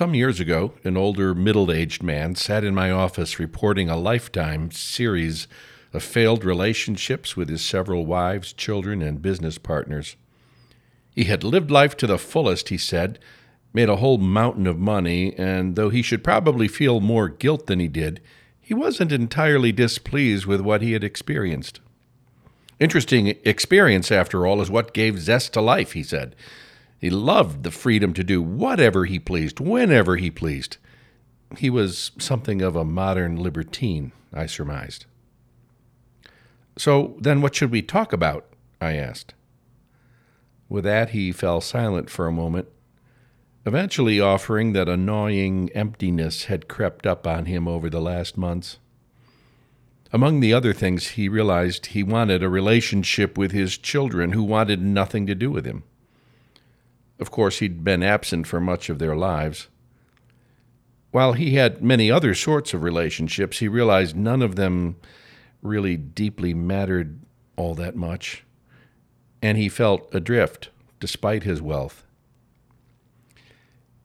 Some years ago, an older, middle aged man sat in my office reporting a lifetime series of failed relationships with his several wives, children, and business partners. He had lived life to the fullest, he said, made a whole mountain of money, and though he should probably feel more guilt than he did, he wasn't entirely displeased with what he had experienced. Interesting experience, after all, is what gave zest to life, he said. He loved the freedom to do whatever he pleased, whenever he pleased. He was something of a modern libertine, I surmised. So then, what should we talk about? I asked. With that, he fell silent for a moment, eventually offering that a gnawing emptiness had crept up on him over the last months. Among the other things, he realized he wanted a relationship with his children who wanted nothing to do with him. Of course, he'd been absent for much of their lives. While he had many other sorts of relationships, he realized none of them really deeply mattered all that much, and he felt adrift despite his wealth.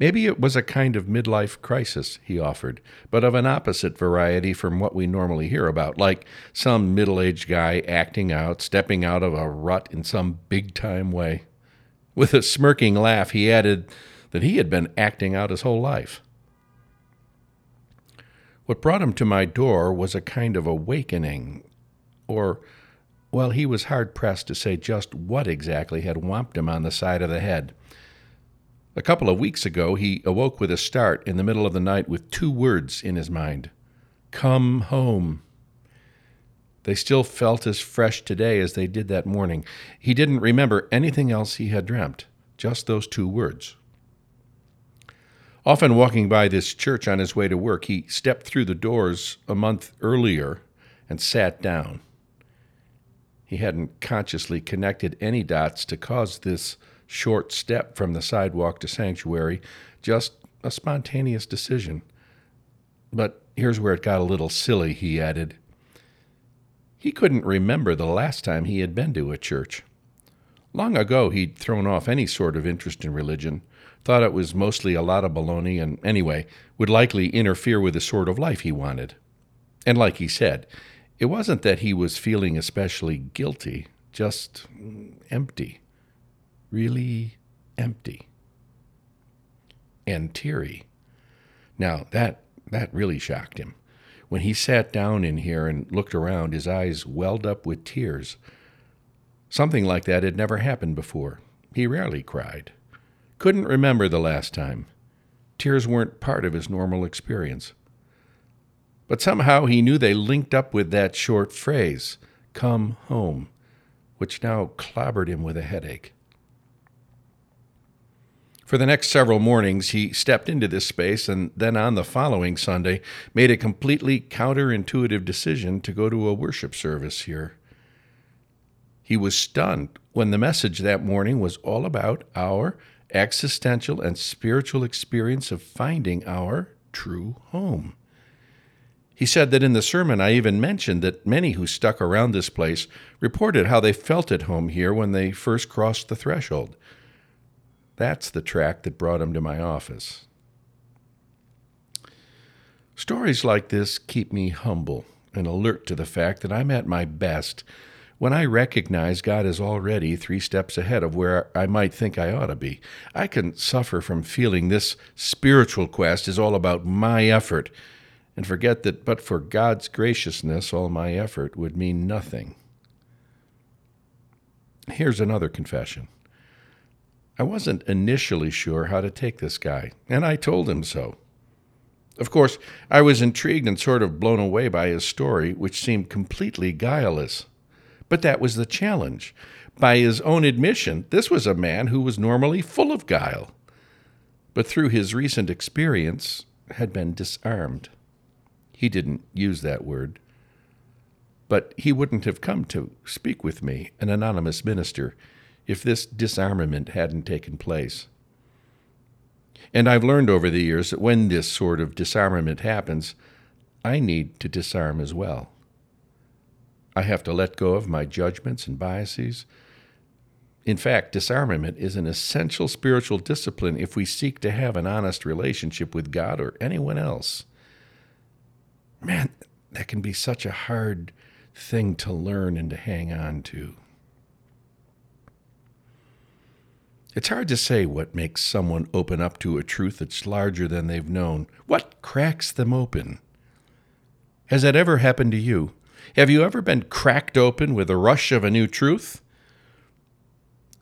Maybe it was a kind of midlife crisis, he offered, but of an opposite variety from what we normally hear about, like some middle aged guy acting out, stepping out of a rut in some big time way. With a smirking laugh, he added that he had been acting out his whole life. What brought him to my door was a kind of awakening, or, well, he was hard pressed to say just what exactly had whomped him on the side of the head. A couple of weeks ago, he awoke with a start in the middle of the night with two words in his mind Come home. They still felt as fresh today as they did that morning. He didn't remember anything else he had dreamt, just those two words. Often walking by this church on his way to work, he stepped through the doors a month earlier and sat down. He hadn't consciously connected any dots to cause this short step from the sidewalk to sanctuary, just a spontaneous decision. But here's where it got a little silly, he added. He couldn't remember the last time he had been to a church. Long ago, he'd thrown off any sort of interest in religion, thought it was mostly a lot of baloney, and anyway, would likely interfere with the sort of life he wanted. And like he said, it wasn't that he was feeling especially guilty, just empty. Really empty. And teary. Now, that, that really shocked him. When he sat down in here and looked around, his eyes welled up with tears. Something like that had never happened before. He rarely cried. Couldn't remember the last time. Tears weren't part of his normal experience. But somehow he knew they linked up with that short phrase, come home, which now clobbered him with a headache. For the next several mornings, he stepped into this space and then on the following Sunday made a completely counterintuitive decision to go to a worship service here. He was stunned when the message that morning was all about our existential and spiritual experience of finding our true home. He said that in the sermon I even mentioned that many who stuck around this place reported how they felt at home here when they first crossed the threshold. That's the track that brought him to my office. Stories like this keep me humble and alert to the fact that I'm at my best when I recognize God is already three steps ahead of where I might think I ought to be. I can suffer from feeling this spiritual quest is all about my effort and forget that but for God's graciousness, all my effort would mean nothing. Here's another confession. I wasn't initially sure how to take this guy, and I told him so. Of course, I was intrigued and sort of blown away by his story, which seemed completely guileless. But that was the challenge. By his own admission, this was a man who was normally full of guile, but through his recent experience had been disarmed. He didn't use that word. But he wouldn't have come to speak with me, an anonymous minister, if this disarmament hadn't taken place. And I've learned over the years that when this sort of disarmament happens, I need to disarm as well. I have to let go of my judgments and biases, In fact, disarmament is an essential spiritual discipline if we seek to have an honest relationship with God or anyone else. Man, that can be such a hard thing to learn and to hang on to. It's hard to say what makes someone open up to a truth that's larger than they've known. What cracks them open? Has that ever happened to you? Have you ever been cracked open with a rush of a new truth?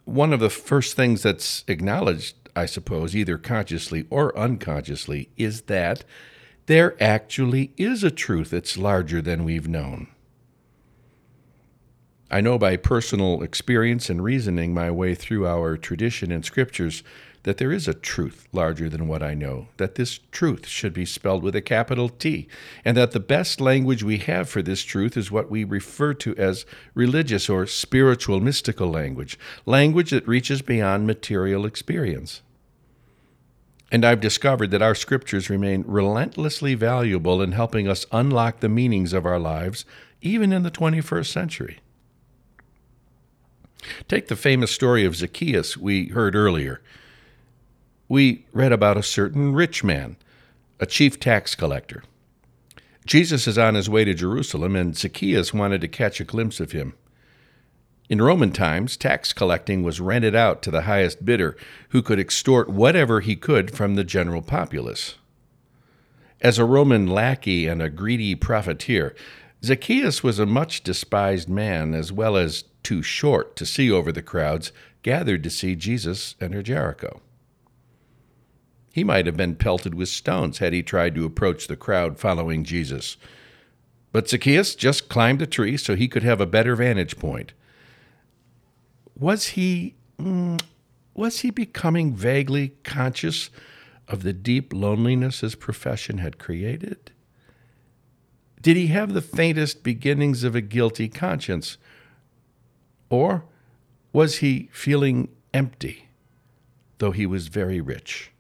One of the first things that's acknowledged, I suppose, either consciously or unconsciously, is that there actually is a truth that's larger than we've known. I know by personal experience and reasoning my way through our tradition and scriptures that there is a truth larger than what I know, that this truth should be spelled with a capital T, and that the best language we have for this truth is what we refer to as religious or spiritual mystical language, language that reaches beyond material experience. And I've discovered that our scriptures remain relentlessly valuable in helping us unlock the meanings of our lives, even in the 21st century. Take the famous story of Zacchaeus we heard earlier. We read about a certain rich man, a chief tax collector. Jesus is on his way to Jerusalem, and Zacchaeus wanted to catch a glimpse of him. In Roman times, tax collecting was rented out to the highest bidder, who could extort whatever he could from the general populace. As a Roman lackey and a greedy profiteer, Zacchaeus was a much despised man, as well as too short to see over the crowds gathered to see Jesus enter Jericho. He might have been pelted with stones had he tried to approach the crowd following Jesus. But Zacchaeus just climbed a tree so he could have a better vantage point. Was he mm, was he becoming vaguely conscious of the deep loneliness his profession had created? Did he have the faintest beginnings of a guilty conscience? Or was he feeling empty, though he was very rich?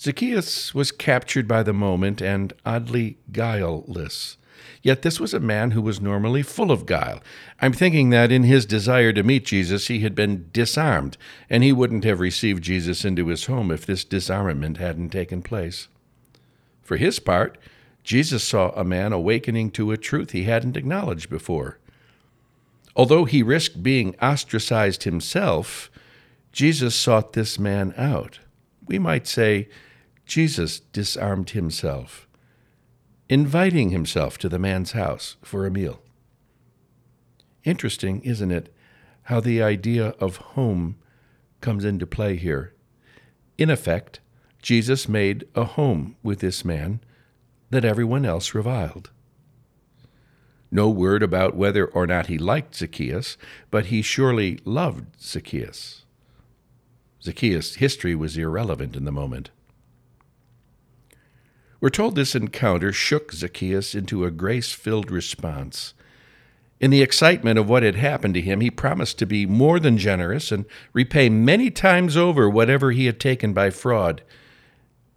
Zacchaeus was captured by the moment and oddly guileless. Yet this was a man who was normally full of guile. I'm thinking that in his desire to meet Jesus, he had been disarmed, and he wouldn't have received Jesus into his home if this disarmament hadn't taken place. For his part, Jesus saw a man awakening to a truth he hadn't acknowledged before. Although he risked being ostracized himself, Jesus sought this man out. We might say Jesus disarmed himself, inviting himself to the man's house for a meal. Interesting, isn't it, how the idea of home comes into play here? In effect, Jesus made a home with this man that everyone else reviled. No word about whether or not he liked Zacchaeus, but he surely loved Zacchaeus. Zacchaeus' history was irrelevant in the moment. We're told this encounter shook Zacchaeus into a grace filled response. In the excitement of what had happened to him, he promised to be more than generous and repay many times over whatever he had taken by fraud.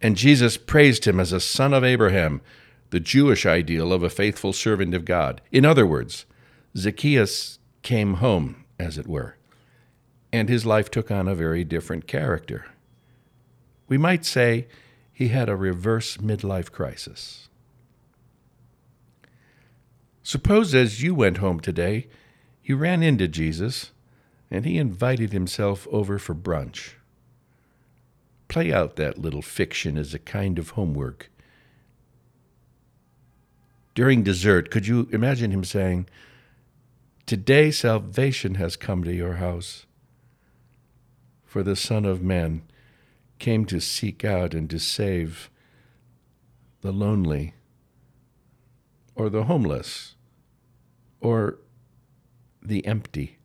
And Jesus praised him as a son of Abraham, the Jewish ideal of a faithful servant of God. In other words, Zacchaeus came home, as it were, and his life took on a very different character. We might say he had a reverse midlife crisis. Suppose as you went home today, you ran into Jesus and he invited himself over for brunch. Play out that little fiction as a kind of homework during dessert, could you imagine him saying, Today salvation has come to your house? For the Son of Man came to seek out and to save the lonely, or the homeless, or the empty.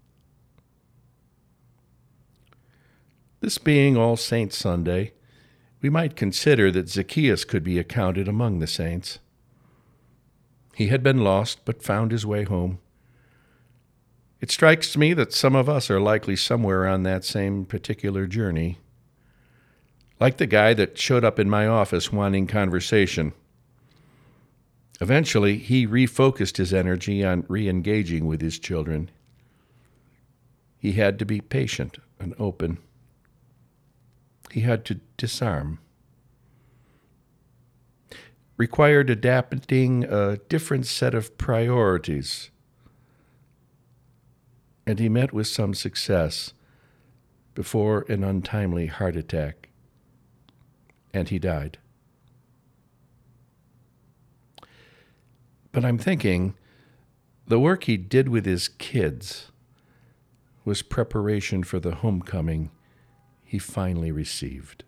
This being All Saints Sunday, we might consider that Zacchaeus could be accounted among the saints. He had been lost, but found his way home. It strikes me that some of us are likely somewhere on that same particular journey. Like the guy that showed up in my office wanting conversation. Eventually, he refocused his energy on re engaging with his children. He had to be patient and open. He had to disarm. Required adapting a different set of priorities. And he met with some success before an untimely heart attack. And he died. But I'm thinking the work he did with his kids was preparation for the homecoming he finally received.